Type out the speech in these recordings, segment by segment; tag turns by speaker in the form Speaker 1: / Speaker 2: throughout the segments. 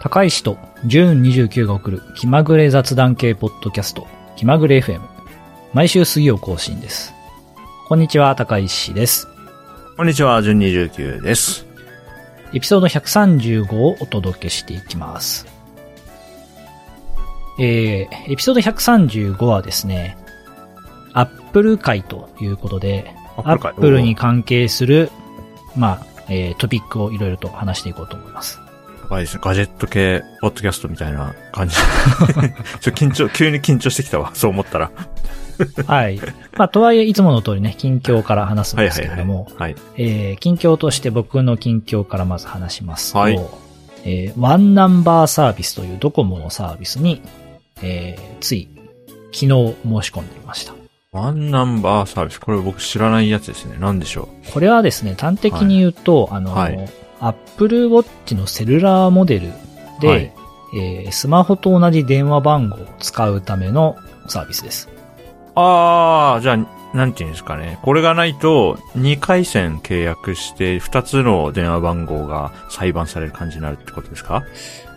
Speaker 1: 高石とジューン29が送る気まぐれ雑談系ポッドキャスト、気まぐれ FM。毎週水曜更新です。こんにちは、高石です。
Speaker 2: こんにちは、順29です。
Speaker 1: エピソード135をお届けしていきます。えー、エピソード135はですね、アップル会ということで、アップルに関係する、まあ、えートピックをいろいろと話していこうと思います。
Speaker 2: 高いですね。ガジェット系、ポッドキャストみたいな感じ。ちょ緊張、急に緊張してきたわ。そう思ったら。
Speaker 1: はい。まあ、とはいえ、いつもの通りね、近況から話すんですけれども、
Speaker 2: はい。
Speaker 1: えー近況として僕の近況からまず話しますと、
Speaker 2: はい
Speaker 1: えーワンナンバーサービスというドコモのサービスに、えーつい、昨日申し込んでいました。
Speaker 2: ワンナンバーサービス。これ僕知らないやつですね。なんでしょ
Speaker 1: これはですね、端的に言うと、あの、
Speaker 2: はい
Speaker 1: アップルウォッチのセルラーモデルで、
Speaker 2: はい
Speaker 1: えースマホと同じ電話番号を使うためのサービスです。
Speaker 2: う。あー、じゃあ、なんていうんですかね。これがないと、2回線契約して、2つの電話番号が裁判される感じになるってことですか？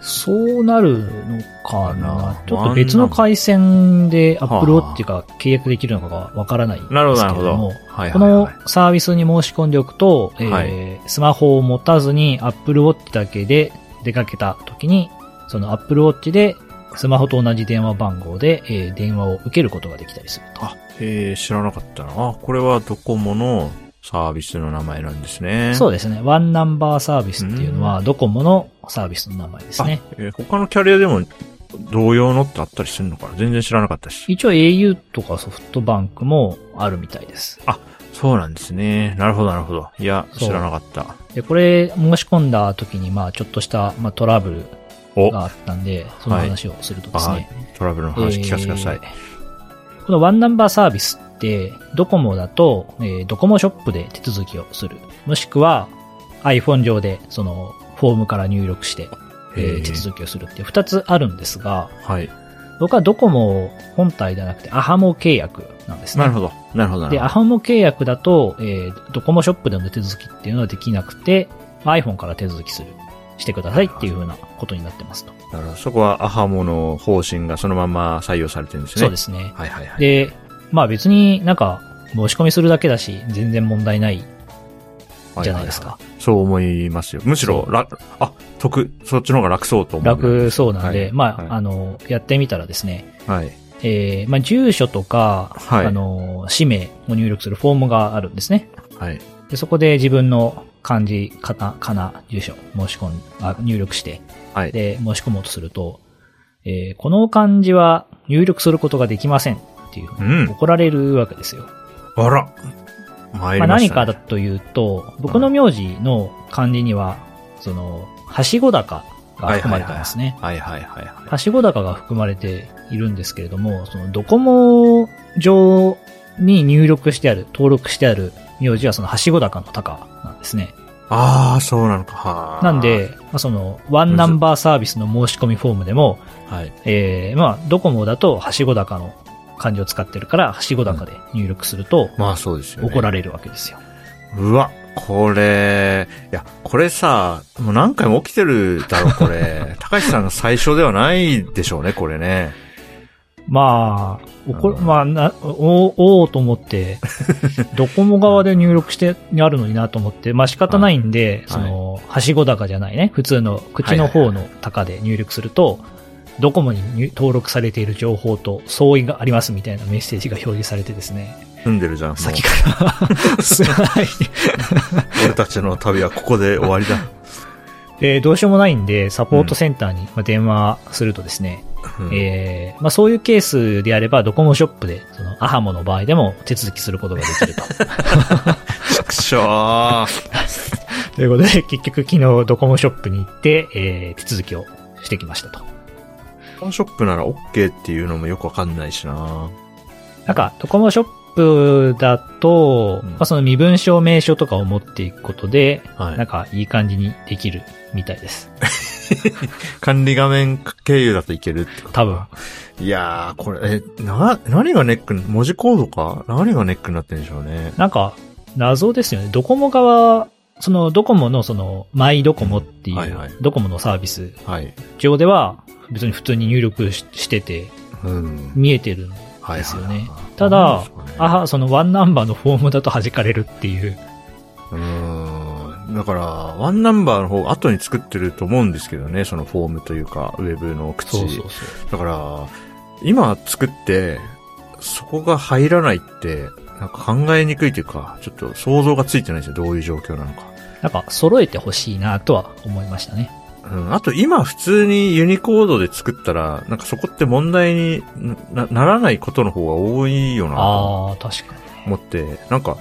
Speaker 1: そうなるのか
Speaker 2: かな
Speaker 1: なちょっと別の回線でアップルウォッチが契約できるのかがわからないんですけ
Speaker 2: なるほど、な
Speaker 1: れども、
Speaker 2: るほど。はい
Speaker 1: この。サービスに申し込んでおくと、えー
Speaker 2: はい
Speaker 1: スマホを持たずに Apple Watch だけで出かけた時に、その Apple Watch でスマホと同じ電話番号で、えー電話を受けることができたりすると。
Speaker 2: あ、えー、知らなかったな。あ、これはドコモのサービスの名前なんですね。
Speaker 1: そうですね。ワンナンバーサービスっていうのは、ドコモのサービスの名前ですね。
Speaker 2: あえー他のキャリアでも同様のってあったりするのかな？全然知らなかったし。
Speaker 1: 一応 au とかソフトバンクもあるみたいです。
Speaker 2: そうなんですね。なるほど、なるほど。いや、知らなかった。
Speaker 1: で、これ申し込んだ時に、まあちょっとした、まあ、トラブル
Speaker 2: お、
Speaker 1: があったんで、その話をするとですね。
Speaker 2: はい。トラブルの話聞かせてください。
Speaker 1: えーこのワンナンバーサービスって、ドコモだと、えードコモショップで手続きをする。もしくは iPhone 上でそのフォームから入力して、えー手続きをするっていう二つあるんですが、
Speaker 2: はい。
Speaker 1: 僕はドコモ本体ではなくてアハモ契約なんですね。
Speaker 2: なるほど。なるほど。な
Speaker 1: で、アハモ契約だと、えードコモショップでの手続きっていうのはできなくて、iPhone から手続きする。してくださいっていう風なことになってますと。
Speaker 2: ど。なるほど。そこはアハモの方針がそのまま採用されてるんですね。。
Speaker 1: そうですすね。
Speaker 2: はいはいはい。
Speaker 1: で、まあ別になんか申し込みするだけだし、全然問題ないじゃないですか。
Speaker 2: はははそう思いますよ。むしろ、楽、あ、得、そっちの方が楽そうと思う。
Speaker 1: 楽そうなんで、
Speaker 2: はい
Speaker 1: まあ、
Speaker 2: はい
Speaker 1: あの、やってみたらですね、
Speaker 2: はい。
Speaker 1: えー、まあ住所とか、
Speaker 2: はい
Speaker 1: あの、氏名を入力するフォームがあるんですね。
Speaker 2: はい。
Speaker 1: で、そこで自分の漢字、かな、かな、住所、申し込ん、あ入力して、
Speaker 2: はい。
Speaker 1: で、申し込もうとすると、えーこの漢字は入力することができませんっていうう
Speaker 2: ん
Speaker 1: 怒られるわけですよ。
Speaker 2: あら。参
Speaker 1: まあ、何。かだというと、僕の名字の漢字には、その、はしご高が含まれてますね。
Speaker 2: はいはいはいはい。
Speaker 1: はしご高が含まれているんですけれども、そのドコモ上に入力してある、登録してある名字はそのはしご高の高なんですね。
Speaker 2: ああ、そうなのか。はあ。
Speaker 1: なんで、まあ、その、ワンナンバーサービスの申し込みフォームでも、
Speaker 2: はい。
Speaker 1: えー、まあ、ドコモだとはしご高の漢字を使ってるから、はしご高で入力すると、
Speaker 2: まあそうですよね。
Speaker 1: 怒られるわけですよ。
Speaker 2: うわ、これ、いや、これさ、もう何回も起きてるだろ、これ。高橋さんが最初ではないでしょうね、これね。
Speaker 1: まあ、怒る
Speaker 2: うん
Speaker 1: まあ、な、お、おーと思って、ドコモ側で入力してあるのになと思って、まあ仕方ないんで、
Speaker 2: はい
Speaker 1: その、はしご高じゃないね、普通の口の方の高で入力すると、ドコモに入登録されている情報と相違がありますみたいなメッセージが表示されてですね、
Speaker 2: 住んでるじゃん。
Speaker 1: 先から進まない。
Speaker 2: 俺たちの旅はここで終わりだ。
Speaker 1: で、どうしようもないんで、サポートセンターにまあ電話するとですね、
Speaker 2: うん
Speaker 1: えーまあそういうケースであれば、ドコモショップで、その、アハモの場合でも手続きすることができると。
Speaker 2: くしょー。
Speaker 1: ということで、結局昨日ドコモショップに行って、えー手続きをしてきましたと。
Speaker 2: このショップなら OK っていうのもよくわかんないしな
Speaker 1: なんか、ドコモショップだと、
Speaker 2: うん
Speaker 1: まあその身分証明書とかを持っていくことで、
Speaker 2: はい
Speaker 1: なんかいい感じにできるみたいです。
Speaker 2: 管理画面経由だといけるってこと
Speaker 1: 多分。
Speaker 2: いやー、これ、え、な、何がネックに、文字コードか？何がネックになってるんでしょうね。
Speaker 1: なんか、謎ですよね。ドコモ側そのドコモのその、マイドコモっていうドコモのサービス
Speaker 2: はい。
Speaker 1: 上では、別に普通に入力ししてて、
Speaker 2: うん。
Speaker 1: 見えてるん
Speaker 2: はい
Speaker 1: ですよね
Speaker 2: はいはい。
Speaker 1: ただ
Speaker 2: ね、
Speaker 1: あ、そのワンナンバーのフォームだと弾かれるっていう。
Speaker 2: うーん。だから、ワンナンバーの方、後に作ってると思うんですけどね、そのフォームというか、ウェブの口。
Speaker 1: そうそうそう。
Speaker 2: だから、今作って、そこが入らないって、なんか考えにくいというか、ちょっと想像がついてないですよ、どういう状況なのか。
Speaker 1: なんか、揃えてほしいなとは思いましたね。
Speaker 2: うん、あと今普通にユニコードで作ったら、なんかそこって問題になならないことの方が多いよなと
Speaker 1: ああ、確かに。
Speaker 2: 思って、なんか、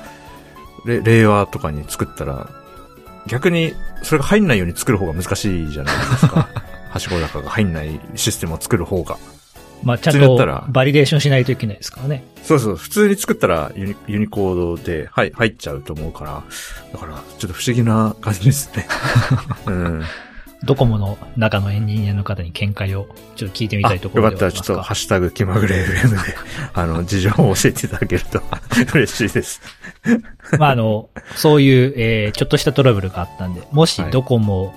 Speaker 2: れ令和とかに作ったら、逆にそれが入んないように作る方が難しいじゃないですか。はしご高が入んないシステムを作る方が。
Speaker 1: まあ、ちゃんとバリデーションしないといけないですからね。
Speaker 2: そうそう、普通に作ったらユニユニコードで、はい、入っちゃうと思うから、だから、ちょっと不思議な感じですね。うん。
Speaker 1: ドコモの中のエンジニアの方に見解をちょっと聞いてみたいところ
Speaker 2: よかったら、ちょっと。ハッシュタグ、気まぐれ FM で、あの、事情を教えていただけると嬉しいです。
Speaker 1: まあ、あの、そういう、えー、ちょっとしたトラブルがあったんで、もし
Speaker 2: はい
Speaker 1: ドコモ、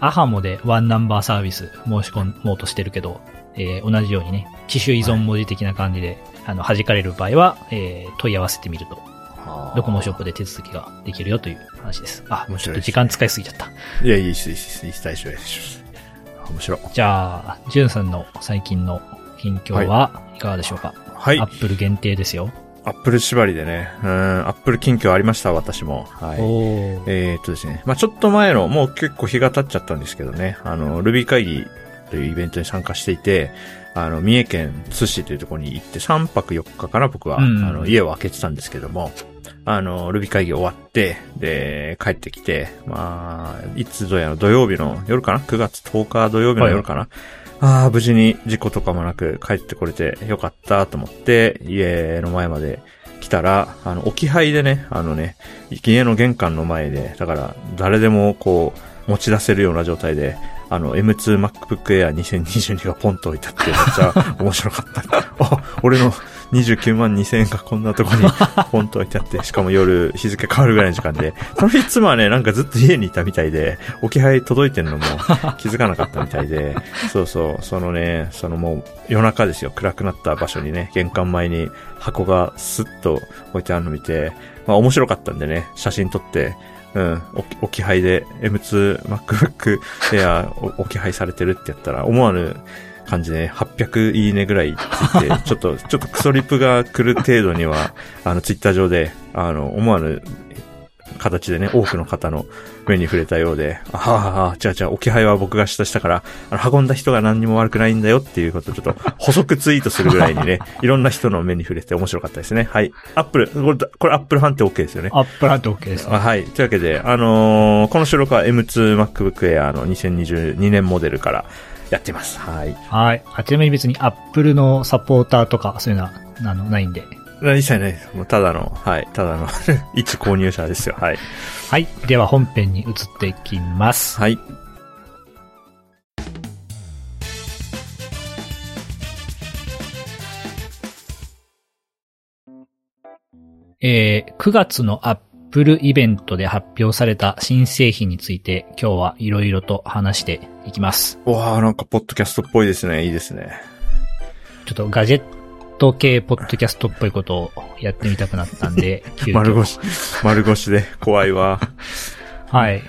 Speaker 1: アハモでワンナンバーサービス申し込もうとしてるけど、えー、同じようにね、機種依存文字的な感じで、あの、弾かれる場合は、えー、問い合わせてみると、ドコモショップで手続きができるよという話です。あ、ちょっと時間使いすぎちゃった。
Speaker 2: いや、いいです、いいです、いいです、大丈夫です。面白い。
Speaker 1: じゃあ、ジュンさんの最近の近況はいかがでしょうか、
Speaker 2: はい
Speaker 1: ア。ップル限定ですよ。
Speaker 2: アップル縛りでね、うん、アップル近況ありました、私も。はい。えー、っとですね。まあちょっと前の、もう結構日が経っちゃったんですけどね、あの、Ruby 会議というイベントに参加していて、あの、三重県津市というところに行って3泊4日から僕は、
Speaker 1: うんうん
Speaker 2: あの、家を開けてたんですけども、あの、Ruby 会議終わって、で、帰ってきて、まあ、いつぞやの土曜日の夜かな ?9 月10日土曜日の夜かな、ああ、無事に事故とかもなく帰ってこれてよかったと思って、家の前まで来たら、あの、置き配でね、あのね、家の玄関の前で、だから、誰でもこう、持ち出せるような状態で、あの、M2MacBook Air 2022がポンと置いてあって、めっちゃ 面白かった。あ、俺の29万2000円がこんなとこに ポンと置いてあって、しかも夜日付変わるぐらいの時間で、その日妻はね、なんかずっと家にいたみたいで、置き配届いてんのも気づかなかったみたいで、そうそう、そのね、そのもう夜中ですよ、暗くなった場所にね、玄関前に箱がスッと置いてあるの見て、まあ面白かったんでね、写真撮って、うん、置き置き配で M2 MacBook Air 置き配されてるってやったら、思わぬ感じで800いいねぐらいついて、ちょっと、ちょっとクソリプが来る程度には、あの、ツイッター上で、あの、思わぬ形でね、多くの方の目に触れたようで、ああ、ああ、違う違う、置き配は僕が指定したから、あの、運んだ人が何にも悪くないんだよっていうことをちょっと補足ツイートするぐらいにね、いろんな人の目に触れて面白かったですね。はい。アップル、これ、これアップル判定 OK ですよね。
Speaker 1: アップル判定 OK です。
Speaker 2: あはい。というわけで、あのーこの収録は M2 MacBook Air の2022年モデルからやってます。はい。
Speaker 1: はい。あちなみに別にアップルのサポーターとかそういうのはあのないんで。
Speaker 2: 一切ないです。もうただの、はい。ただの、一購入者ですよ。はい。
Speaker 1: はい。では本編に移っていきます。
Speaker 2: はい。
Speaker 1: えー、9月のアップルイベントで発表された新製品について今日はいろいろと話していきます。
Speaker 2: わあなんかポッドキャストっぽいですね。いいですね。
Speaker 1: ちょっとガジェット系ポッドキャストっぽいことをやってみたくなったんで、
Speaker 2: 丸腰、丸腰で怖いわ。
Speaker 1: はい。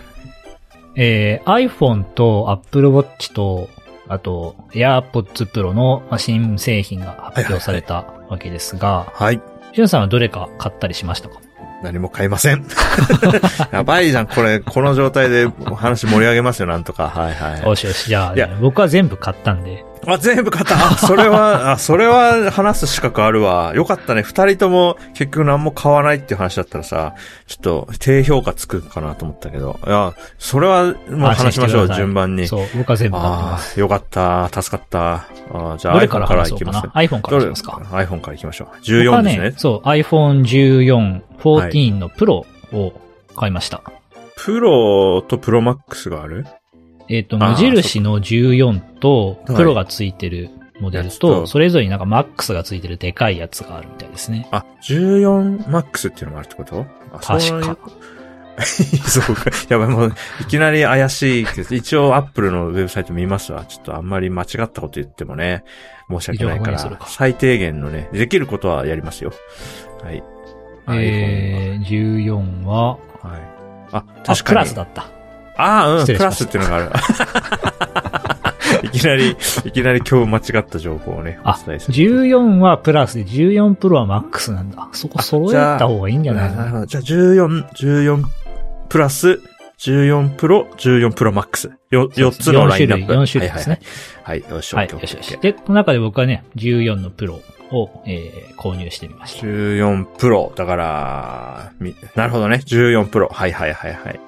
Speaker 1: えー、iPhone と Apple Watch と、あと AirPods Pro のまあ新製品が発表されたわけですが、
Speaker 2: はい。
Speaker 1: しゅんさんはどれか買ったりしましたか？
Speaker 2: 何も買いません。やばいじゃん、これ、この状態で話盛り上げますよ、なんとか。はいはい。
Speaker 1: よしよし、じゃあ、僕は全部買ったんで、
Speaker 2: あ、全部買った。あ、それは、あ、それは話す資格あるわ。よかったね。二人とも結局何も買わないっていう話だったらさ、ちょっと低評価つくかなと思ったけど。いや、それはもう話しましょう、順番に。
Speaker 1: そう、僕は全部買ってま
Speaker 2: あ
Speaker 1: す。
Speaker 2: あ、よかった。助かった。あじゃあ iPhone からいきます。
Speaker 1: iPhone からいきますか
Speaker 2: ？iPhone からいきましょう。
Speaker 1: 僕は
Speaker 2: 14ですね。
Speaker 1: そう、iPhone 14、14の Pro を買いました。
Speaker 2: プロとプロマックスがある？
Speaker 1: えっ、と、
Speaker 2: あー
Speaker 1: 無印の14と、
Speaker 2: はい
Speaker 1: プロがついてるモデル
Speaker 2: と
Speaker 1: と、それぞれになんか MAX がついてるでかいやつがあるみたいですね。
Speaker 2: あ、14マックスっていうのもあるってこと？あ
Speaker 1: 確か
Speaker 2: そうか。やばい、もう、いきなり怪しいけど、一応アップルのウェブサイト見ますわ。ちょっとあんまり間違ったこと言ってもね、申し訳ないから、
Speaker 1: か
Speaker 2: 最低限のね、できることはやりますよ。はい。
Speaker 1: えー、14は、
Speaker 2: はい。あ、
Speaker 1: あ、
Speaker 2: 確かに。
Speaker 1: プラスだった。
Speaker 2: ああ、うん、プラスっていうのがある。いきなり、いきなり今日間違った情報をね、
Speaker 1: あ
Speaker 2: お伝えする。
Speaker 1: 14はプラスで14プロはマックスなんだ。そこ揃えた方がいいんじゃないの？
Speaker 2: なるほど。じゃあ14、14プラス、14プロ、14プロマックス。よ、4つのラインナップ。
Speaker 1: 4種類4種類ですね
Speaker 2: はいはいはい。はい、よし、
Speaker 1: はい、よしよし。で、この中で僕はね、14のプロを、えー購入してみました。
Speaker 2: 14プロ。だから、みなるほどね。14プロ。はいはいはいはい。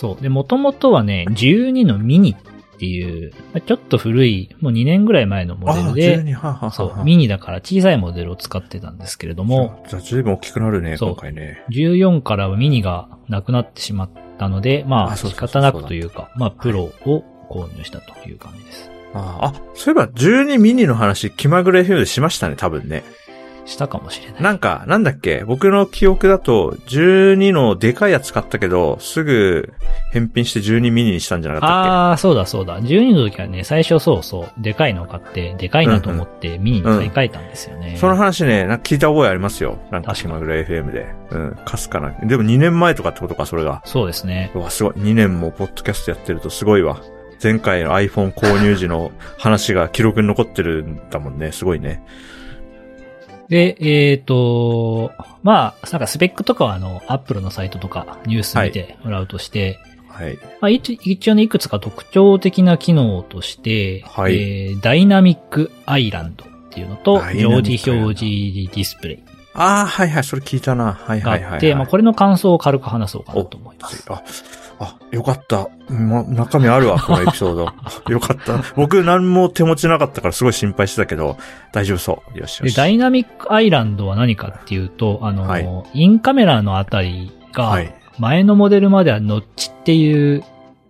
Speaker 1: そう。で、もともとはね、12のミニっていう、まあちょっと古い、もう2年ぐらい前のモデル
Speaker 2: あ
Speaker 1: で、
Speaker 2: 12、はあはあはあ
Speaker 1: そう、ミニだから小さいモデルを使ってたんですけれども、
Speaker 2: じゃあ、ずいぶん大きくなるね、今回ね。
Speaker 1: 14からはミニがなくなってしまったので、まあ仕方なくというか、まあプロを購入したという感じです。
Speaker 2: ああ、そういえば12ミニの話、気まぐれ FM でしましたね、多分ね。
Speaker 1: したかもしれない。
Speaker 2: なんか、なんだっけ？僕の記憶だと、12のでかいやつ買ったけど、すぐ返品して12ミニにしたんじゃなかったっ
Speaker 1: ああ、そうだそうだ。12の時はね、最初そうそう、でかいのを買って、でかいなと思ってミニに買い替えたんですよね。
Speaker 2: けその話ね、なんか聞いた覚えありますよ。なんか
Speaker 1: 確かに
Speaker 2: 気まぐれ FM で。うん、かすかな。でも2年前とかってことか、それが。
Speaker 1: そうですね。
Speaker 2: うわ、すごい。2年もポッドキャストやってるとすごいわ。前回の iPhone 購入時の話が記録に残ってるんだもんね。すごいね。
Speaker 1: で、えっ、と、まあ、なんかスペックとかはあの、アップルのサイトとかニュース見てもらうとして、
Speaker 2: はい。
Speaker 1: まあ、一一応ね、いくつか特徴的な機能として、
Speaker 2: はい
Speaker 1: えーダイナミックアイランドっていうのと、
Speaker 2: ダイナミック
Speaker 1: 常時表示ディスプレイ
Speaker 2: ああ、はいはい、それ聞いたな。はいはいはい、はい。
Speaker 1: があって、まあ、これの感想を軽く話そうかなと思います。
Speaker 2: あ、あ、よかった。ま、中身あるわ、このエピソード。よかった。僕何も手持ちなかったからすごい心配してたけど、大丈夫そう。よしよ
Speaker 1: で、
Speaker 2: し。
Speaker 1: ダイナミックアイランドは何かっていうと、あの、
Speaker 2: はい
Speaker 1: インカメラのあたりが
Speaker 2: はい、
Speaker 1: 前のモデルまではノッチっていう、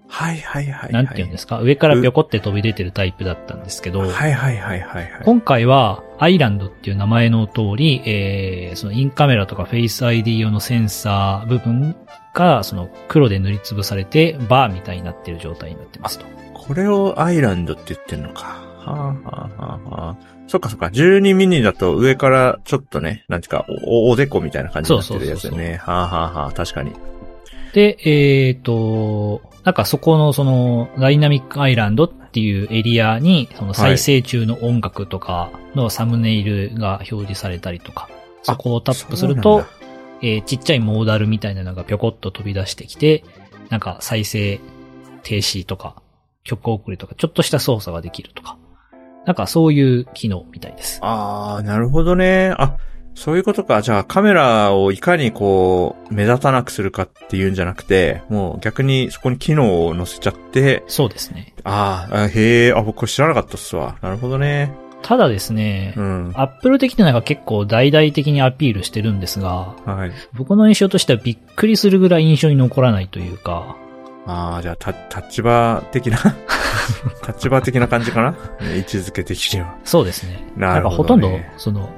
Speaker 2: はいはいはい、はい。
Speaker 1: なんていうんですか、上からぴょこって飛び出てるタイプだったんですけど、
Speaker 2: はいはいはいはいはい。
Speaker 1: 今回は、アイランドっていう名前の通り、えー、そのインカメラとかフェイス ID 用のセンサー部分が、その黒で塗りつぶされて、バーみたいになってる状態になってますと。
Speaker 2: これをアイランドって言ってんのか。はあ、はあはあはあ、そっかそっか。12ミニだと上からちょっとね、なんていうか、お、おでこみたいな感じになってるやつだよね。はあ、はあはあ、確かに。
Speaker 1: で、えーと、なんかそこのそのダイナミックアイランドっていうエリアに、その再生中の音楽とかのサムネイルが表示されたりとか、そこをタップするとえーちっちゃいモーダルみたいなのがぴょこっと飛び出してきて、なんか再生停止とか、曲送りとか、ちょっとした操作ができるとか、なんかそういう機能みたいです。
Speaker 2: ああ、なるほどね。あ、そういうことか。じゃあカメラをいかにこう、目立たなくするかっていうんじゃなくて、もう逆にそこに機能を載せちゃって、
Speaker 1: そうですね。
Speaker 2: あーあ、へえ、あ、僕知らなかったっすわ。なるほどね。
Speaker 1: ただですね、
Speaker 2: うん。
Speaker 1: アップル的なんか結構大々的にアピールしてるんですが、
Speaker 2: はい。
Speaker 1: 僕の印象としてはびっくりするぐらい印象に残らないというか、
Speaker 2: ああ、じゃあ、た、立場的な？立場的な感じかな？位置づけ的には。
Speaker 1: そうですね。
Speaker 2: なるほどね
Speaker 1: んかほとんど、その、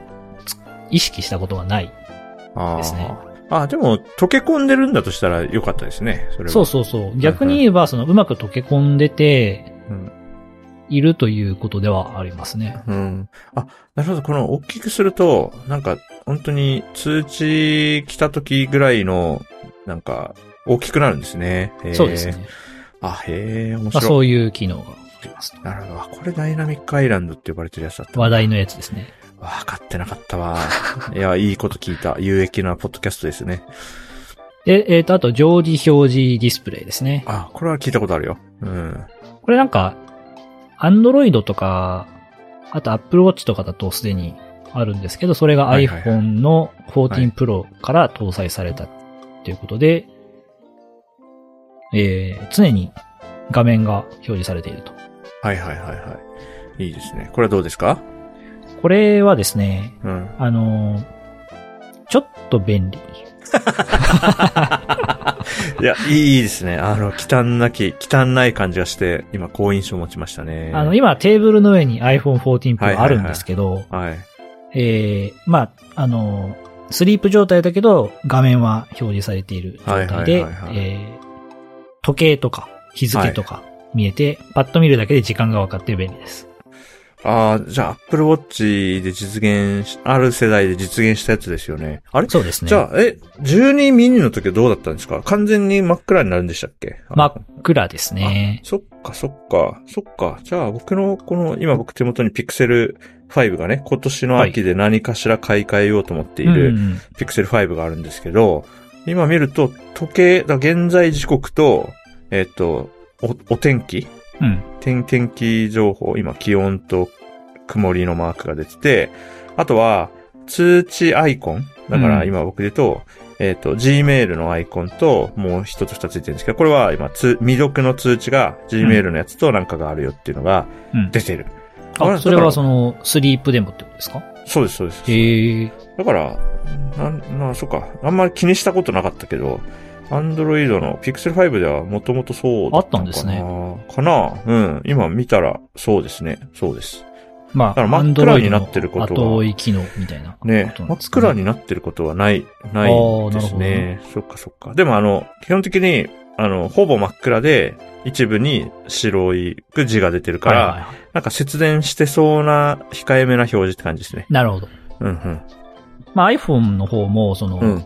Speaker 1: つ意識したことがない。ですね
Speaker 2: あ、でも、溶け込んでるんだとしたらよかったですね。それは。
Speaker 1: そうそうそう。逆に言えば、その、うまく溶け込んでて、
Speaker 2: うん。
Speaker 1: いるということではありますね。
Speaker 2: うん。あ、なるほど。この大きくすると、なんか、本当に通知来た時ぐらいの、なんか、大きくなるんですね。
Speaker 1: そうですね。。
Speaker 2: あ、へえ、面
Speaker 1: まあ
Speaker 2: 白い。
Speaker 1: そういう機能があります。
Speaker 2: なるほど。あこれダイナミックアイランドって呼ばれてるやつだった。
Speaker 1: 話題のやつですね。
Speaker 2: わかってなかったわ。いや、いいこと聞いた。有益なポッドキャストですね。
Speaker 1: で、えっ、と、あと、常時表示ディスプレイですね。
Speaker 2: あ、これは聞いたことあるよ。うん。
Speaker 1: これなんか、アンドロイドとか、あと Apple Watch とかだとすでにあるんですけど、それが iPhone の
Speaker 2: はい
Speaker 1: 14 Pro から搭載されたということで、えー、常に画面が表示されていると。
Speaker 2: はいはいはいはい。いいですね。これはどうですか？
Speaker 1: これはですね、
Speaker 2: うん。
Speaker 1: あのーちょっと便利。
Speaker 2: いや、いいいいですね。あの、汚なき、汚い感じがして、今、好印象を持ちましたね。
Speaker 1: あの、今テーブルの上に iPhone 14
Speaker 2: はいはい
Speaker 1: Pro
Speaker 2: はい
Speaker 1: あるんですけど、
Speaker 2: はい。
Speaker 1: えー、まあ、あのースリープ状態だけど、画面は表示されている状態で、時計とか日付とか見えて、パッと見るだけで時間が分かって便利です。
Speaker 2: ああ、じゃあ Apple Watch で実現し、ある世代で実現したやつですよね。あれ？
Speaker 1: そうですね。
Speaker 2: じゃあ、え、12ミニの時はどうだったんですか？完全に真っ暗になるんでしたっけ？
Speaker 1: 真っ暗ですね。
Speaker 2: そっか、そっか、そっか。じゃあ僕の、この、今僕手元に Pixel 5がね、今年の秋で何かしら買い替えようと思っている、Pixel 5があるんですけど、今見ると、時計、だ現在時刻と、えっ、と、お、お天気
Speaker 1: うん。
Speaker 2: 天、天気情報、今気温と曇りのマークが出てて、あとは、通知アイコン。だから
Speaker 1: うん
Speaker 2: 今僕で言うと、えっ、と、Gmail のアイコンと、もう一つ二つついてるんですけど、これは今、つ、未読の通知が Gmail のやつとなんかがあるよっていうのが
Speaker 1: うん。
Speaker 2: 出てる。
Speaker 1: あ、それはそ
Speaker 2: の、
Speaker 1: の、スリープでもってことですか？
Speaker 2: そうです、そうです。
Speaker 1: へえ。
Speaker 2: だから、なん、な、そっか。あんまり気にしたことなかったけど、アンドロイドの Pixel 5ではもともとそうだった
Speaker 1: あったんですね。
Speaker 2: かなうん。今見たら、そうですね。そうです。
Speaker 1: まあ、
Speaker 2: だから真っ暗になってることは
Speaker 1: 後追い機能みたいな
Speaker 2: ね
Speaker 1: ですか、
Speaker 2: 真っ暗になってることはない、ないですね。そっかそっか。でもあの、基本的に、あの、ほぼ真っ暗で、一部に白い字が出てるから、
Speaker 1: はいはいはい
Speaker 2: なんか節電してそうな控えめな表示って感じですね。
Speaker 1: なるほど。
Speaker 2: うんうん。
Speaker 1: まあ iPhone の方も、その、
Speaker 2: うん。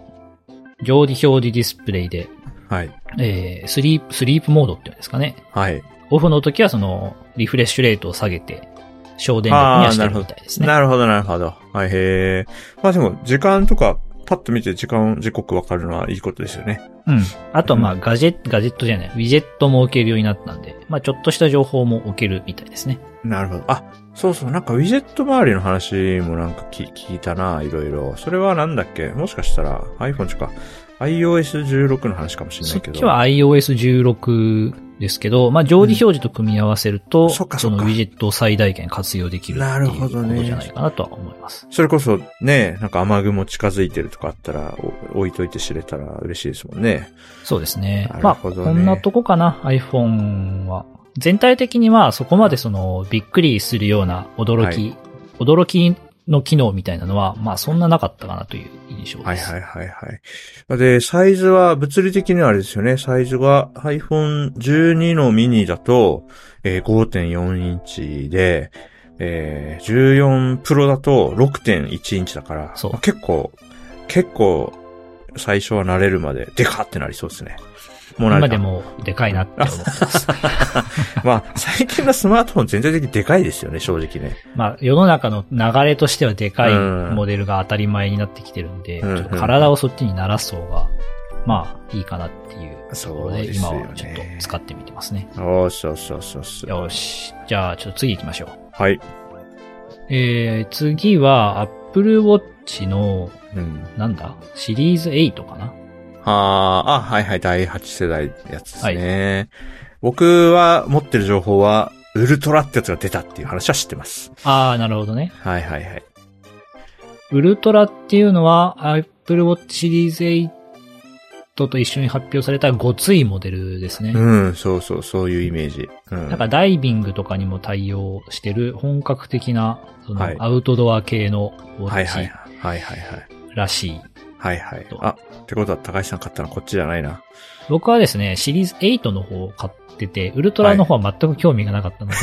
Speaker 1: 常時表示ディスプレイで、
Speaker 2: はい。
Speaker 1: えー、スリープ、スリープモードっていうんですかね。
Speaker 2: はい。
Speaker 1: オフの時はその、リフレッシュレートを下げて、省電力にはしてるみたいですね。
Speaker 2: なるほど、なるほど。はい、へえ。まあでも、時間とか、パッと見て時間、時刻わかるのはいいことですよね。
Speaker 1: うん。あとはまあ、ガジェット、ガジェットじゃない、ウィジェットも置けるようになったんで、まあちょっとした情報も置けるみたいですね。
Speaker 2: なるほど。あ、そうそう、なんかウィジェット周りの話もなんか聞聞いたな、いろいろ。それはなんだっけ？もしかしたら iPhone とか iOS16 の話かもしれな
Speaker 1: そ
Speaker 2: いけど。
Speaker 1: っちは iOS16 ですけど、まあ常時表示と組み合わせると、
Speaker 2: うんそ
Speaker 1: のウィジェットを最大限活用できるっていう
Speaker 2: なるほどね
Speaker 1: じゃないかなとは思います。
Speaker 2: それこそね、なんか雨雲近づいてるとかあったら、お置いといて知れたら嬉しいですもんね。
Speaker 1: そうですね。
Speaker 2: なる
Speaker 1: まあ、こんなとこかな、iPhone は。全体的にはそこまでその、びっくりするような驚き、
Speaker 2: はい
Speaker 1: 驚きの機能みたいなのは、まあそんななかったかなという印象です。
Speaker 2: はいはいはいはい。で、サイズは物理的にはあれですよね。サイズが iPhone 12のミニだと、えー5.4インチで、えー14プロだと6.1インチだから、
Speaker 1: そう
Speaker 2: まあ結構、結構、最初は慣れるまで、でかってなりそうですね。もう慣れた
Speaker 1: 今でもでかいなって思ってます。
Speaker 2: まあ、最近のスマートフォン全体的にでかいですよね、正直ね。
Speaker 1: まあ世の中の流れとしてはでかい
Speaker 2: うん
Speaker 1: モデルが当たり前になってきてるんで、
Speaker 2: うん
Speaker 1: 体をそっちに慣らす方が、まあいいかなっていうところで、
Speaker 2: そうですよね
Speaker 1: 今はちょっと使ってみてますね。
Speaker 2: おーそうそうそうそう。
Speaker 1: よし。じゃあちょっと次行きましょう。
Speaker 2: はい。
Speaker 1: えー、次は Apple Watch の、
Speaker 2: うん。
Speaker 1: なんだ？シリーズ8かな？
Speaker 2: あーあ、はいはい、第8世代やつですね。僕は持ってる情報は、ウルトラってやつが出たっていう話は知ってます。
Speaker 1: あー、なるほどね。
Speaker 2: はいはいはい。
Speaker 1: ウルトラっていうのは Apple Watch シリーズ8と一緒に発表されたごついモデルですね。
Speaker 2: うん、そうそう、そういうイメージ。うん。
Speaker 1: なんかダイビングとかにも対応してる本格的な、その
Speaker 2: はい
Speaker 1: アウトドア系のウォ
Speaker 2: はいはい
Speaker 1: ッチ
Speaker 2: はいはいはい。
Speaker 1: らしい。
Speaker 2: はいはい
Speaker 1: と。
Speaker 2: あ、ってことは高橋さん買ったのこっちじゃないな。
Speaker 1: 僕はですね、シリーズ8の方を買ってて、ウルトラの方は全く興味がなかったので、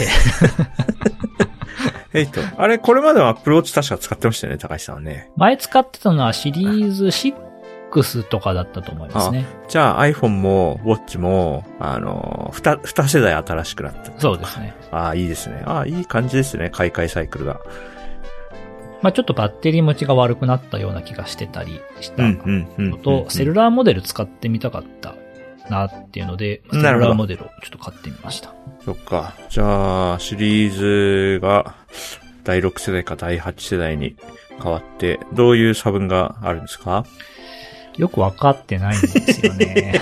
Speaker 2: えっと、あれ、これまではアップローチ確か使ってましたよね、高橋さんはね。
Speaker 1: 前使ってたのはシリーズ6とかだったと思いますね。
Speaker 2: じゃあ iPhone も、ウォッチも、あの、二、二世代新しくなった。
Speaker 1: そうですね。
Speaker 2: ああ、いいですね。ああ、いい感じですね。買い替えサイクルが。
Speaker 1: まあちょっとバッテリー持ちが悪くなったような気がしてたりした。のと、セルラーモデル使ってみたかったなっていうので、セルラーモデルをちょっと買ってみました。
Speaker 2: そっか。じゃあ、シリーズが、第6世代か第8世代に変わって、どういう差分があるんですか？
Speaker 1: よくわかってないんですよね。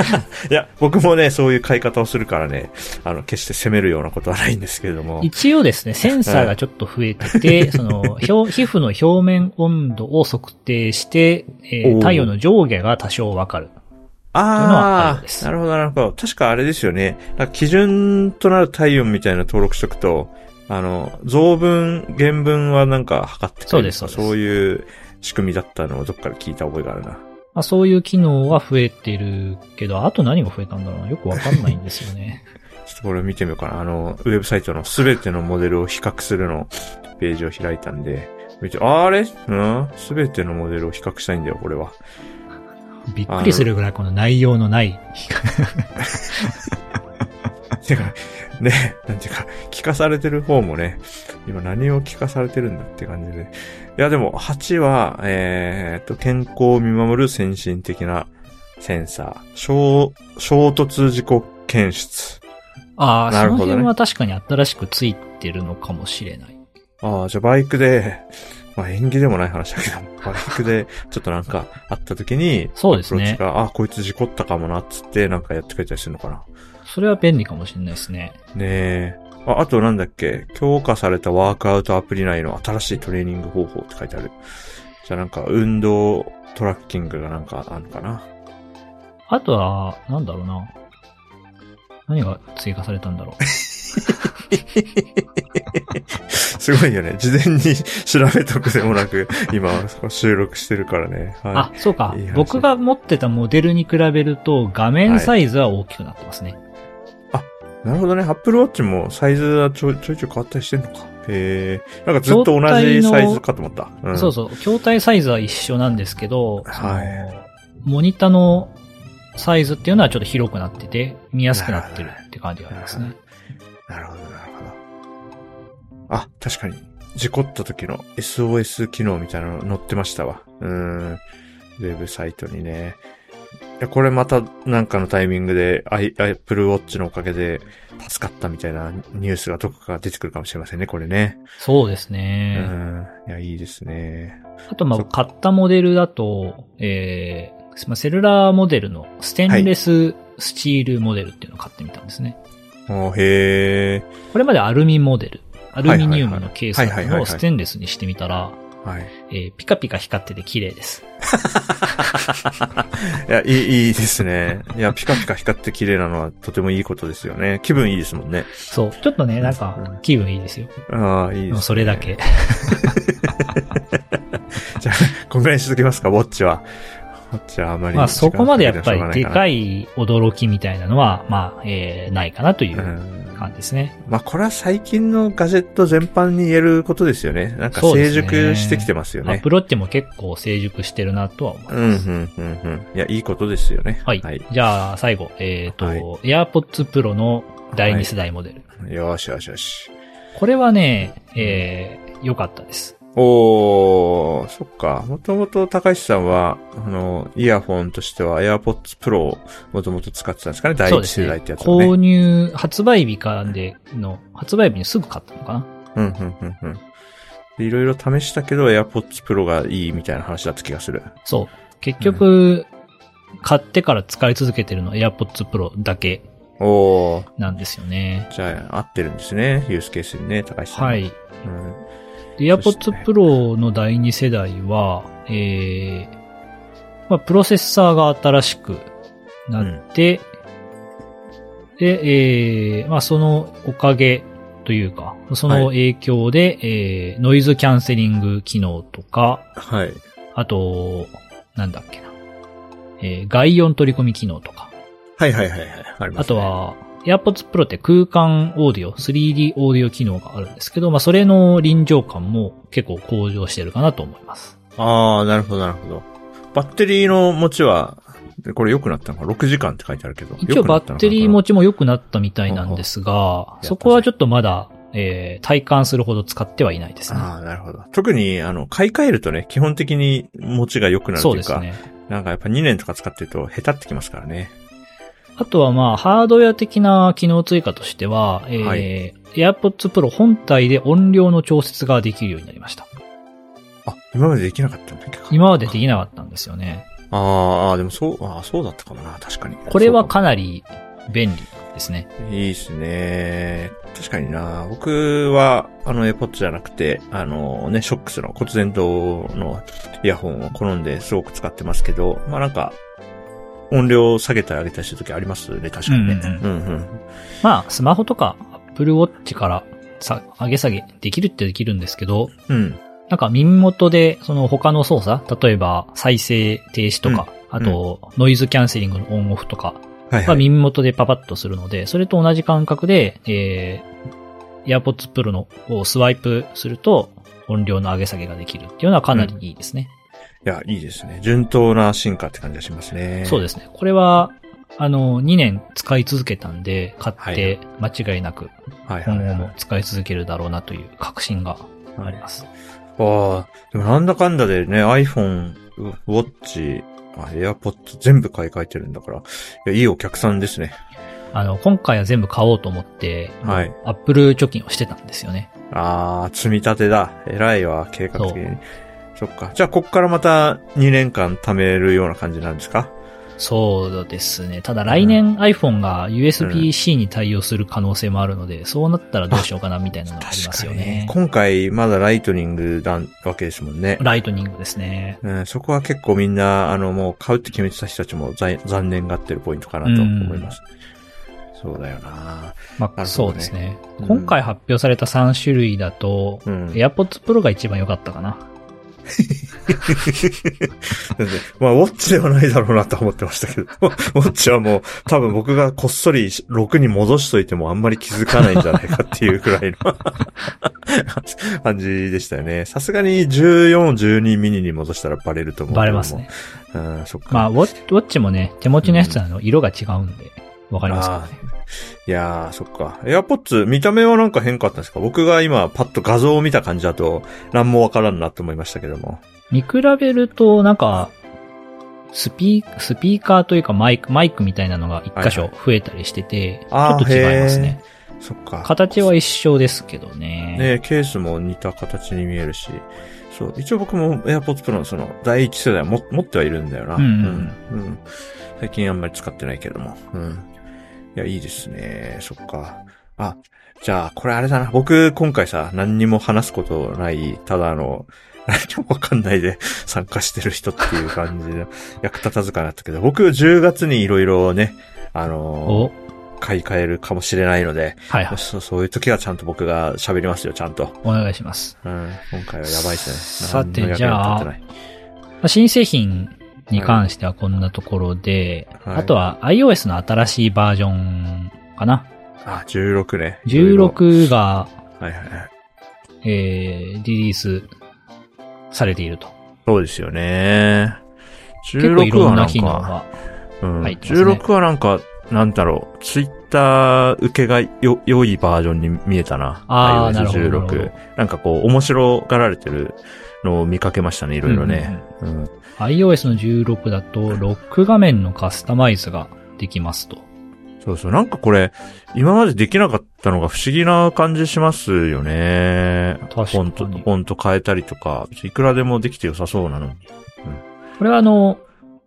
Speaker 2: いや、僕もね、そういう買い方をするからね、あの、決して責めるようなことはないんですけれども。
Speaker 1: 一応ですね、センサーがちょっと増えてて、その、表 皮膚の表面温度を測定して、えー太陽の上下が多少わかる。ある
Speaker 2: あなるほど、なるほど。確かあれですよね。基準となる体温みたいなの登録しとくと、あの、増分、減分はなんか測ってくれる
Speaker 1: そうですそうです
Speaker 2: そういう仕組みだったのをどっかで聞いた覚えがあるな。
Speaker 1: まあ、そういう機能は増えてるけど、あと何が増えたんだろうな。よくわかんないんですよね。
Speaker 2: ちょっとこれ見てみようかな。あの、ウェブサイトのすべてのモデルを比較するのページを開いたんで、見て、あれ？うん？すべてのモデルを比較したいんだよ、これは。
Speaker 1: びっくりするぐらいこの内容のない。
Speaker 2: てか、ね、なんていうか、聞かされてる方もね、今何を聞かされてるんだって感じで。いや、でも、8は、えーっと、健康を見守る先進的なセンサー。衝、衝突事故検出。
Speaker 1: ああ、その
Speaker 2: なるほどね
Speaker 1: 辺は確かに新しくついてるのかもしれない。
Speaker 2: ああ、じゃあバイクで、まあ演技でもない話だけど、バイクでちょっとなんかあった時に、
Speaker 1: そうですね
Speaker 2: あ、こいつ事故ったかもなっつってなんかやってくれたりするのかな。
Speaker 1: それは便利かもしれないですね。
Speaker 2: ねえ。あ、あとなんだっけ？強化されたワークアウトアプリ内の新しいトレーニング方法って書いてある。じゃあなんか運動トラッキングがなんかあるのかな？
Speaker 1: あとは、なんだろうな。何が追加されたんだろう。
Speaker 2: すごいよね。事前に調べとくでもなく、今収録してるからね。はい。
Speaker 1: あ、そうか
Speaker 2: いい話
Speaker 1: 僕が持ってたモデルに比べると画面サイズは大きくなってますね。
Speaker 2: なるほどね。Apple Watch もサイズはちょいちょいちょい変わったりしてんのか。へえ。なんかずっと同じサイズかと思った。うん、
Speaker 1: そうそう。筐体サイズは一緒なんですけど、
Speaker 2: はい
Speaker 1: モニタのサイズっていうのはちょっと広くなってて、見やすくなってるって感じがありますね。
Speaker 2: なるほど、なるほど。あ、確かに。事故った時の SOS 機能みたいなの載ってましたわ。うーん。ウェブサイトにね。いや、これまたなんかのタイミングで I- Apple Watch のおかげで助かったみたいなニュースがどこか出てくるかもしれませんね、これね。
Speaker 1: そうです
Speaker 2: う
Speaker 1: ね。
Speaker 2: ん。いや、いいですね。
Speaker 1: あと、まあ、買ったモデルだと、えー、まあセルラーモデルのステンレススチールモデルっていうのを買ってみたんですね。
Speaker 2: おーへえ。
Speaker 1: これまでアルミモデル、アルミニウムのケース
Speaker 2: はいはいはいはい
Speaker 1: をステンレスにしてみたら、
Speaker 2: はい。
Speaker 1: えーピカピカ光ってて綺麗です。
Speaker 2: いや、いい、いいですね。いや、ピカピカ光って綺麗なのはとてもいいことですよね。気分いいですもんね。
Speaker 1: そう。ちょっとね、なんか
Speaker 2: うん
Speaker 1: 気分いいですよ。
Speaker 2: ああ、いいです、ね。
Speaker 1: もうそれだけ。
Speaker 2: じゃあ、こんぐらいにしときますか、ウォッチは。ウォッチはあまり。
Speaker 1: まあそこまでやっぱりでか
Speaker 2: い
Speaker 1: い驚きみたいなのは、まあ、えーないかなという感じですね。
Speaker 2: まあ、これは最近のガジェット全般に言えることですよね。なんか成熟してきてますよね。
Speaker 1: アプローチも結構成熟してるなとは思い
Speaker 2: うん、
Speaker 1: ます。
Speaker 2: うん、うん、うん。いや、いいことですよね。
Speaker 1: はい。
Speaker 2: はい。
Speaker 1: じゃあ、最後、えっ、と、
Speaker 2: はい
Speaker 1: AirPods Pro の第2世代モデル。
Speaker 2: よしよしよし。
Speaker 1: これはね、えー、良かったです。
Speaker 2: おー、そっか。もともと高橋さんは、あの、イヤホンとしては AirPods Pro をもともと使ってたんですかね？第一世代ってやつをね。
Speaker 1: 購入、発売日からでの、発売日にすぐ買ったのかな？
Speaker 2: うん、うん、うん、うん。でいろいろ試したけど AirPods Pro がいいみたいな話だった気がする。
Speaker 1: そう。結局、買ってから使い続けてるのは AirPods Pro だけ
Speaker 2: おー。
Speaker 1: なんですよね。
Speaker 2: じゃあ、合ってるんですね。ユースケースにね、高橋さん。
Speaker 1: はい。。
Speaker 2: うん。
Speaker 1: で AirPods Pro の第2世代は、えー、まあ、プロセッサーが新しくなって、で、えー、まあ、そのおかげというか、その影響で、えー、ノイズキャンセリング機能とか、
Speaker 2: はい。
Speaker 1: あと、なんだっけな、えー、外音取り込み機能とか、
Speaker 2: はいはいはいはい。あります、ね。
Speaker 1: あと、は、AirPods Pro って空間オーディオ、3D オーディオ機能があるんですけど、まあ、それの臨場感も結構向上してるかなと思います。
Speaker 2: ああ、なるほどなるほど。バッテリーの持ちは、これ良くなったのか ?6 時間って書いてあるけど。
Speaker 1: 一応バッテリー持
Speaker 2: ち。
Speaker 1: ちも良くなったみたいなんですが、そこはちょっとまだ、えー、体感するほど使ってはいないですね。
Speaker 2: ああ、なるほど。特に、あの、買い替えるとね、基本的に持ちが良くなるというか、
Speaker 1: そうですね。
Speaker 2: なんかやっぱ2年とか使ってると下手ってきますからね。
Speaker 1: あとはまあ、ハードウェア的な機能追加としては、えー
Speaker 2: はい
Speaker 1: AirPods Pro 本体で音量の調節ができるようになりました。
Speaker 2: あ、今までできなかったんだっけか。
Speaker 1: 今までできなかったんですよね。
Speaker 2: あーあー、でもそう、ああ、そうだったかもな、確かに。
Speaker 1: これはかなり便利ですね。
Speaker 2: もいいですね。確かにな。僕は、あの、AirPods じゃなくて、あのね、ショックスの骨伝導のイヤホンを好んですごく使ってますけど、まあなんか、音量を下げたり上げたりするときありますね、確かにね。
Speaker 1: うんうん
Speaker 2: うんうん。
Speaker 1: まあ、スマホとか Apple Watch からさ、上げ下げできるってできるんですけど、
Speaker 2: うん。
Speaker 1: なんか耳元で、その他の操作、例えば再生停止とか、
Speaker 2: うん
Speaker 1: あと、ノイズキャンセリングのオンオフとか
Speaker 2: はいはい。
Speaker 1: が耳元でパパッとするので、それと同じ感覚で、えー、AirPods Pro のをスワイプすると音量の上げ下げができるっていうのはかなりいいですね。
Speaker 2: いや、いいですね。順当な進化って感じがしますね。
Speaker 1: そうですね。これは、あの、2年使い続けたんで、買って間違いなく
Speaker 2: はいはいはい。
Speaker 1: 今後も使い続けるだろうなという確信があります。
Speaker 2: ああ、でもなんだかんだでね、iPhone、ウォッチ、あ AirPods 全部買い替えてるんだから、いや、いいお客さんですね。
Speaker 1: あの、今回は全部買おうと思って、
Speaker 2: はい。
Speaker 1: Apple 貯金をしてたんですよね。
Speaker 2: ああ、積み立てだ。偉いわ、計画的に。そっか。じゃあ、こっからまた2年間貯めるような感じなんですか？
Speaker 1: そうですね。ただ来年 iPhone が USB-C に対応する可能性もあるので、そうなったらどうしようかなみたいなのがありますよね。
Speaker 2: 今回、まだライトニングだわけですもんね。
Speaker 1: ライトニングですね。
Speaker 2: うん、そこは結構みんな、あの、もう買うって決めてた人たちもざい残念がってるポイントかなと思います。そうだよな
Speaker 1: まあ、
Speaker 2: ね
Speaker 1: そうですね、
Speaker 2: うん
Speaker 1: 今回発表された3種類だと、
Speaker 2: うん。
Speaker 1: AirPods Pro が一番良かったかな。
Speaker 2: まあ、ウォッチではないだろうなと思ってましたけど、ウォッチはもう、多分僕がこっそり6に戻しといてもあんまり気づかないんじゃないかっていうくらいの 感じでしたよね。さすがに14、12ミニに戻したらバレると思う。
Speaker 1: バレますね。
Speaker 2: うん、そっか。
Speaker 1: まあ、ウォッウォッチもね、手持ちのやつはあの色が違うんで、わかりますか？ね。
Speaker 2: いやー、そっか。AirPods、見た目はなんか変かったんですか？僕が今パッと画像を見た感じだと、何もわからんなと思いましたけども。
Speaker 1: 見比べると、なんか、スピー、スピーカーというかマイク、マイクみたいなのが一箇所増えたりしてて、ちょ
Speaker 2: あー
Speaker 1: っと違いますね。
Speaker 2: そっか。
Speaker 1: 形は一緒ですけどね。
Speaker 2: ねケースも似た形に見えるし。そう。一応僕も AirPods Pro のその第一世代も持ってはいるんだよな。
Speaker 1: うんうん
Speaker 2: うんうん最近あんまり使ってないけども。うん。いや、いいですね。そっか。あ、じゃあ、これあれだな。僕、今回さ、何にも話すことない、ただあの、何もわかんないで 参加してる人っていう感じで 役立たずかなったけど、僕10月にいろいろね、あの
Speaker 1: お、
Speaker 2: 買い替えるかもしれないので、
Speaker 1: はいはい。
Speaker 2: そうそういう時はちゃんと僕が喋りますよ、ちゃんと。
Speaker 1: お願いします。
Speaker 2: うん、今回はやばいですね。
Speaker 1: さてじゃあ新製品に関してはこんなところで、
Speaker 2: はい
Speaker 1: あとは iOS の新しいバージョンかな。
Speaker 2: あ、16ね。
Speaker 1: 16が、
Speaker 2: はいはいはい。
Speaker 1: えー、リリースされていると。
Speaker 2: そうですよね。
Speaker 1: 結構い
Speaker 2: 16はなんか、
Speaker 1: が。
Speaker 2: うん、
Speaker 1: 入ってますね
Speaker 2: 16はなんか、なんだろう、ツイッター受けがよ、良いバージョンに見えたな。
Speaker 1: あー
Speaker 2: iOS
Speaker 1: なるほどなるほ
Speaker 2: 16
Speaker 1: ど。
Speaker 2: なんかこう、面白がられてるのを見かけましたね、いろいろね。うん。
Speaker 1: iOS の16だと、ロック画面のカスタマイズができますと。
Speaker 2: そうそう。なんかこれ、今までできなかったのが不思議な感じしますよね。
Speaker 1: 確かに
Speaker 2: フォント、フォント変えたりとか、いくらでもできて良さそうなのに。
Speaker 1: これはあの、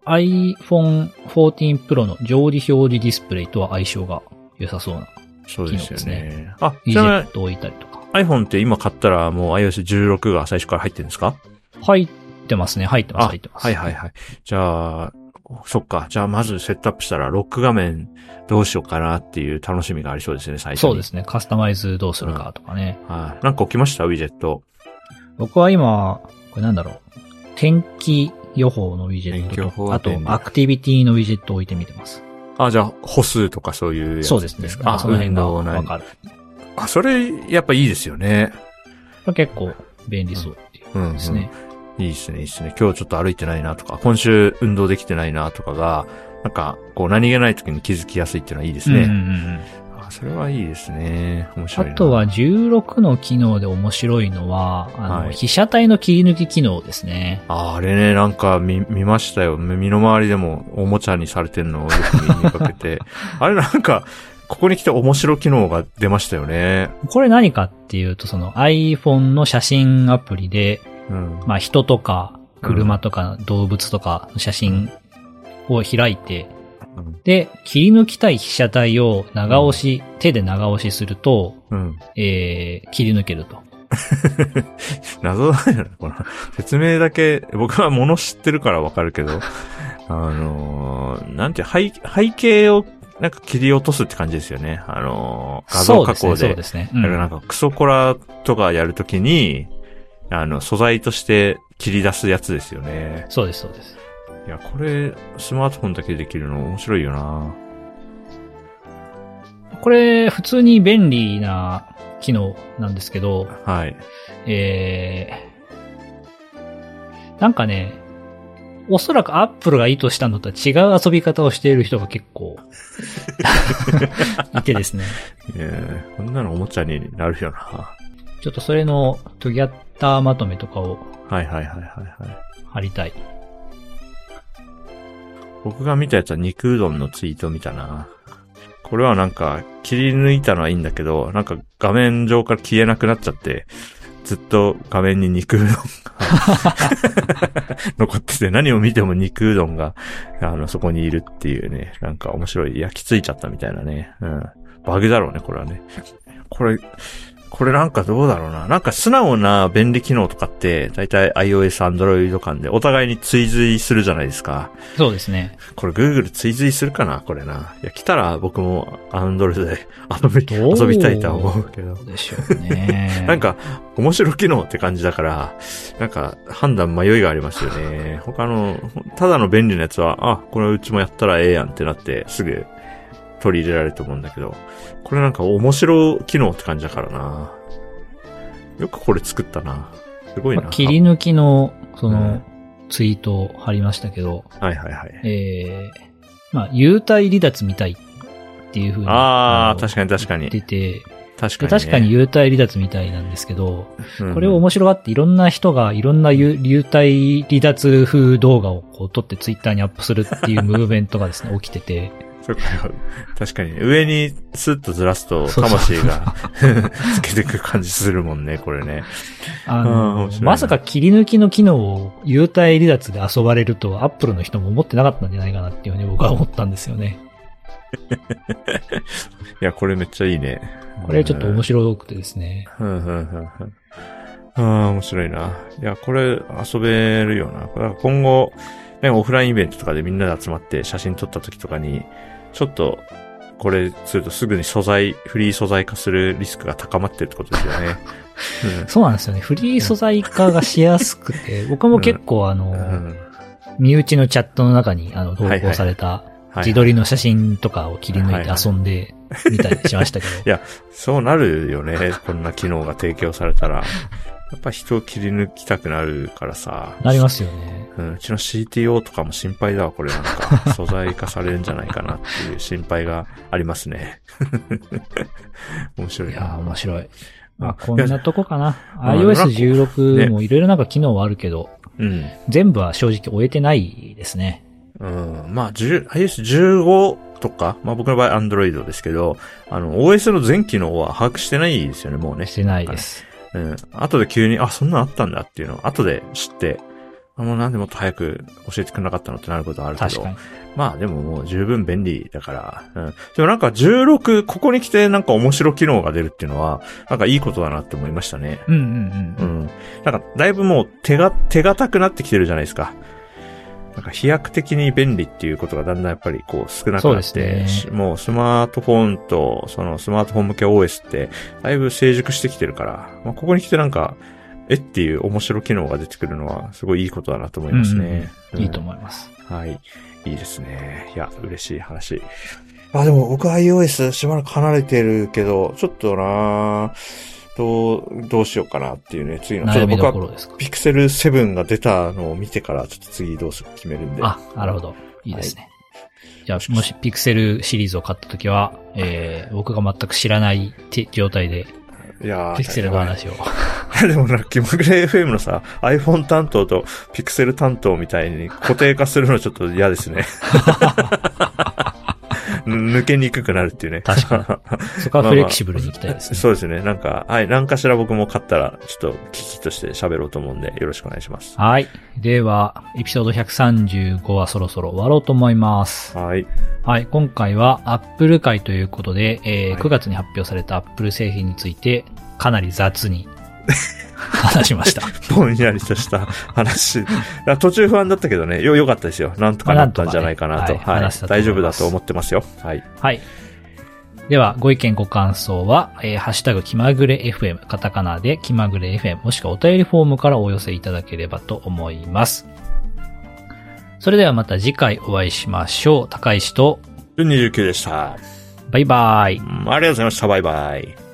Speaker 1: iPhone 14 Pro の常時表示ディスプレイとは相性が良さそうな。
Speaker 2: そうですよね。あ、
Speaker 1: イ
Speaker 2: ちなみに
Speaker 1: ジェット置いたりとか。
Speaker 2: iPhone って今買ったらもう iOS16 が最初から入ってるんですか？
Speaker 1: 入ってますね。入ってます。
Speaker 2: あ
Speaker 1: 入ってます。
Speaker 2: はいはいはい。じゃあ、そっか。じゃあまずセットアップしたらロック画面どうしようかなっていう楽しみがありそうですね、最初に。
Speaker 1: そうですね。カスタマイズどうするかとかね。
Speaker 2: はい。なんか起きました？ウィジェット。
Speaker 1: 僕は今、これなんだろう。天気予報のウィジェットと、あとアクティビティのウィジェットを置いてみてます。
Speaker 2: あ、じゃあ歩数とかそういうやつ
Speaker 1: そうですね。
Speaker 2: あ、
Speaker 1: その辺がわかる。
Speaker 2: あ、それ、やっぱいいですよね。
Speaker 1: 結構便利そうっていう
Speaker 2: うん、
Speaker 1: ですね。
Speaker 2: いいですね、いいですね。今日ちょっと歩いてないなとか、今週運動できてないなとかが、なんか、こう何気ない時に気づきやすいっていうのはいいですね。
Speaker 1: うんうんうん
Speaker 2: あそれはいいですね。面白いな。
Speaker 1: あとは16の機能で面白いのは、あの、
Speaker 2: はい
Speaker 1: 被写体の切り抜き機能ですね。
Speaker 2: ああれね、なんか見、見ましたよ。身の回りでもおもちゃにされてるのをよく見かけて。あれなんか、ここに来て面白機能が出ましたよね。
Speaker 1: これ何かっていうと、その iPhone の写真アプリで、
Speaker 2: うん。
Speaker 1: まあ人とか車とか動物とかの写真を開いて、で、切り抜きたい被写体を長押し、手で長押しすると、
Speaker 2: うん。
Speaker 1: えー、切り抜けると。
Speaker 2: 謎だよね、この説明だけ、僕は物知ってるからわかるけど、あのーなんて背、背景をなんか切り落とすって感じですよね。あのー、画像加工で。
Speaker 1: そうですね。すね。
Speaker 2: だからなんかクソコラとかやるときに、あの、素材として切り出すやつですよね。
Speaker 1: そうです、そうです。
Speaker 2: いや、これ、スマートフォンだけでできるの面白いよな
Speaker 1: これ、普通に便利な機能なんですけど、
Speaker 2: はい。
Speaker 1: えー、なんかね、おそらくアップルが意図したのとは違う遊び方をしている人が結構、いてですね。
Speaker 2: えー、こんなのおもちゃになるよな
Speaker 1: ちょっとそれのトギャッターまとめとかを
Speaker 2: はいはいはいはいはい。
Speaker 1: 貼りたい。
Speaker 2: 僕が見たやつは肉うどんのツイート見たな。これはなんか、切り抜いたのはいいんだけど、なんか画面上から消えなくなっちゃって、ずっと画面に肉うどんが 残ってて、何を見ても肉うどんが、あの、そこにいるっていうね、なんか面白い、焼きついちゃったみたいなね。うん。バグだろうね、これはね。これ、これなんかどうだろうな。なんか素直な便利機能とかって、だいたい iOS、Android 間でお互いに追随するじゃないですか。
Speaker 1: そうですね。
Speaker 2: これ Google 追随するかなこれな。いや、来たら僕も Android で遊び、遊びたいとは思うけど
Speaker 1: ど。うでしょうね。
Speaker 2: なん、か、面白機能って感じだから、なんか、判断迷いがありますよね。他の、ただの便利なやつは、あ、これうちもやったらええやんってなって、すぐ取り入れられると思うんだけど、これなんか面白機能って感じだからな。よくこれ作ったな。すごいな。
Speaker 1: まあ切り抜きの、その、
Speaker 2: うん
Speaker 1: ツイートを貼りましたけど、
Speaker 2: はいはいはい。
Speaker 1: えー、まあ、幽体離脱見たいっていうふうに。
Speaker 2: ああ、
Speaker 1: の
Speaker 2: 確かに確かに。
Speaker 1: 出て、
Speaker 2: 確かに、ね。
Speaker 1: で確かに幽体離脱みたいなんですけど、
Speaker 2: うん
Speaker 1: これを面白がっていろんな人がいろんな幽幽体離脱風動画をこう撮ってツイッターにアップするっていうムーブメントがですね、起きてて、
Speaker 2: そうか確かに。上にスッとずらすと、魂がつけてく感じするもんね、これね。
Speaker 1: あ
Speaker 2: うん
Speaker 1: のまさか切り抜きの機能を幽体離脱で遊ばれると、アップルの人も思ってなかったんじゃないかなっていうふうに僕は思ったんですよね。
Speaker 2: いや、これめっちゃいいね。
Speaker 1: これちょっと面白くてですね。
Speaker 2: うん、うん、うん、うん。ああ、面白いな。いや、これ遊べるよな。だから今後、ね、オフラインイベントとかでみんなで集まって写真撮った時とかに、ちょっと、これするとすぐに素材、フリー素材化するリスクが高まってるってことですよね。
Speaker 1: そうなんですよね。フリー素材化がしやすくて、僕も結構あの、
Speaker 2: うん。うん。
Speaker 1: 身内のチャットの中にあの投稿された
Speaker 2: はい
Speaker 1: 自撮りの写真とかを切り抜いて遊んでみたりしましたけど。
Speaker 2: いやそうなるよね。こんな機能が提供されたら。やっぱ人を切り抜きたくなるからさ。
Speaker 1: なりますよね。
Speaker 2: うん、うちの CTO とかも心配だわ、これなんか。素材化されるんじゃないかなっていう心配がありますね。面白いな。
Speaker 1: いやー、面白い。まあ、
Speaker 2: あ
Speaker 1: こんなとこかな。
Speaker 2: や
Speaker 1: iOS16 もいろいろなんか機能はあるけど、
Speaker 2: うん。
Speaker 1: 全部は正直終えてないですね。
Speaker 2: うん。まあ、10 iOS15 とか、まあ僕の場合 Android ですけど、あの、OS の全機能は把握してないですよね、もうね。
Speaker 1: してないです。
Speaker 2: うん。後で急に、あ、そんなのあったんだっていうのを後で知って、あの、なんでもっと早く教えてくれなかったのってなることはあるけど。まあでももう十分便利だから。うん。でもなんか16、ここに来てなんか面白機能が出るっていうのは、なんかいいことだなって思いましたね。
Speaker 1: うんうんうん。
Speaker 2: うん。なんかだいぶもう手が、手堅くなってきてるじゃないですか。なんか飛躍的に便利っていうことがだんだんやっぱりこう少なくなって、
Speaker 1: ね
Speaker 2: しもうスマートフォンとそのスマートフォン向け OS ってだいぶ成熟してきてるから、まあ、ここに来てなんか、えっていう面白機能が出てくるのはすごいいいことだなと思いますね。
Speaker 1: うんいいと思います。
Speaker 2: はい。いいですね。いや、嬉しい話。あ、でも僕 iOS しばらく離れてるけど、ちょっとなどう、どうしようかなっていうね、次の。ちょっと僕は。ピクセル7が出たのを見てから、ちょっと次どうする？か決めるんで。
Speaker 1: あ、なるほど。いいですね。じゃあ、もしピクセルシリーズを買ったときは、えー、僕が全く知らないて状態で、
Speaker 2: いやー
Speaker 1: ピクセルの話を。
Speaker 2: でもなんか、気まぐれ FM のさ、iPhone 担当とピクセル担当みたいに固定化するのちょっと嫌ですね。抜けにくくなるっていうね。
Speaker 1: 確かに。そこはフレキシブルに行きたいですね。
Speaker 2: そうですね。なんか、はい、何かしら僕も買ったら、ちょっと危機として喋ろうと思うんで、よろしくお願いします。
Speaker 1: はい。では、エピソード135はそろそろ終わろうと思います。
Speaker 2: はい。
Speaker 1: はい。今回は Apple 会ということで、えー
Speaker 2: はい
Speaker 1: 9月に発表された Apple 製品について、かなり雑に話しました。
Speaker 2: ぼんやりとした話。途中不安だったけどね、よ、良かったですよ。なんとかなったんじゃないかなと。
Speaker 1: はい
Speaker 2: 大丈夫だと思ってますよ。はい。
Speaker 1: はい。では、ご意見ご感想は、えーハッシュタグ気まぐれ FM、カタカナで気まぐれ FM、もしくはお便りフォームからお寄せいただければと思います。それではまた次回お会いしましょう。高石と、
Speaker 2: 29でした。
Speaker 1: バイバイ。
Speaker 2: うんありがとうございました。バイバイ。